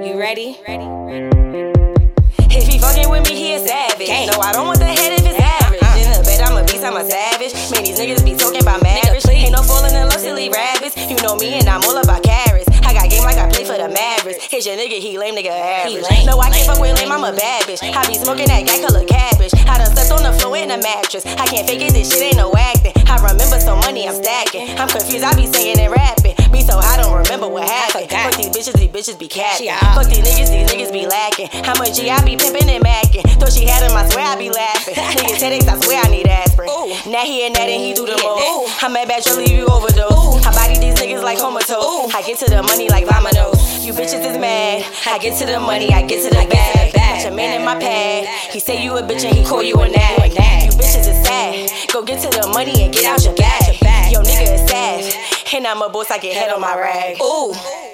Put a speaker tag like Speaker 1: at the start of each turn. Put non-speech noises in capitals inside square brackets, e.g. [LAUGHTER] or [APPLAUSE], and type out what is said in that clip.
Speaker 1: ready? Ready?
Speaker 2: If he fucking with me, he a savage.
Speaker 1: Gang.
Speaker 2: No, I don't want the head if it's average.
Speaker 1: Uh-uh.
Speaker 2: In the bed, I'm a beast, I'm a savage. Man, these niggas be talking about marriage.
Speaker 1: please.
Speaker 2: Ain't no falling in love, silly rabbits. You know me, and I'm all about carrots. I got game like I play for the Mavericks. Hit your nigga, he lame, nigga average.
Speaker 1: lame,
Speaker 2: no, I can't fuck with lame, I'm a bad bitch. I be smoking that guy color cabbage. I done slept on the floor in a mattress. I can't fake it, this shit ain't no acting. I remember so money I'm stacking. I'm confused, I be singing and rapping. Bitches, be
Speaker 1: out.
Speaker 2: Fuck these niggas, these niggas be lacking. How much G I be pimping and macking. Thought she had him, I swear I be laughing. [LAUGHS] niggas headaches, I swear I need aspirin.
Speaker 1: Ooh.
Speaker 2: Now he and that and he do the most. I'm at bad, you leave you overdose. I body these niggas like comatose. I get to the money like Vamanos. You bitches is mad. I get to the money, I get to the bag. Got your man in my pad. He say you a bitch and he call you a nag. You bitches is sad. Go get to the money and get out your bag. Yo, nigga is sad. And I'm a boss, I get head on my rag.
Speaker 1: Ooh.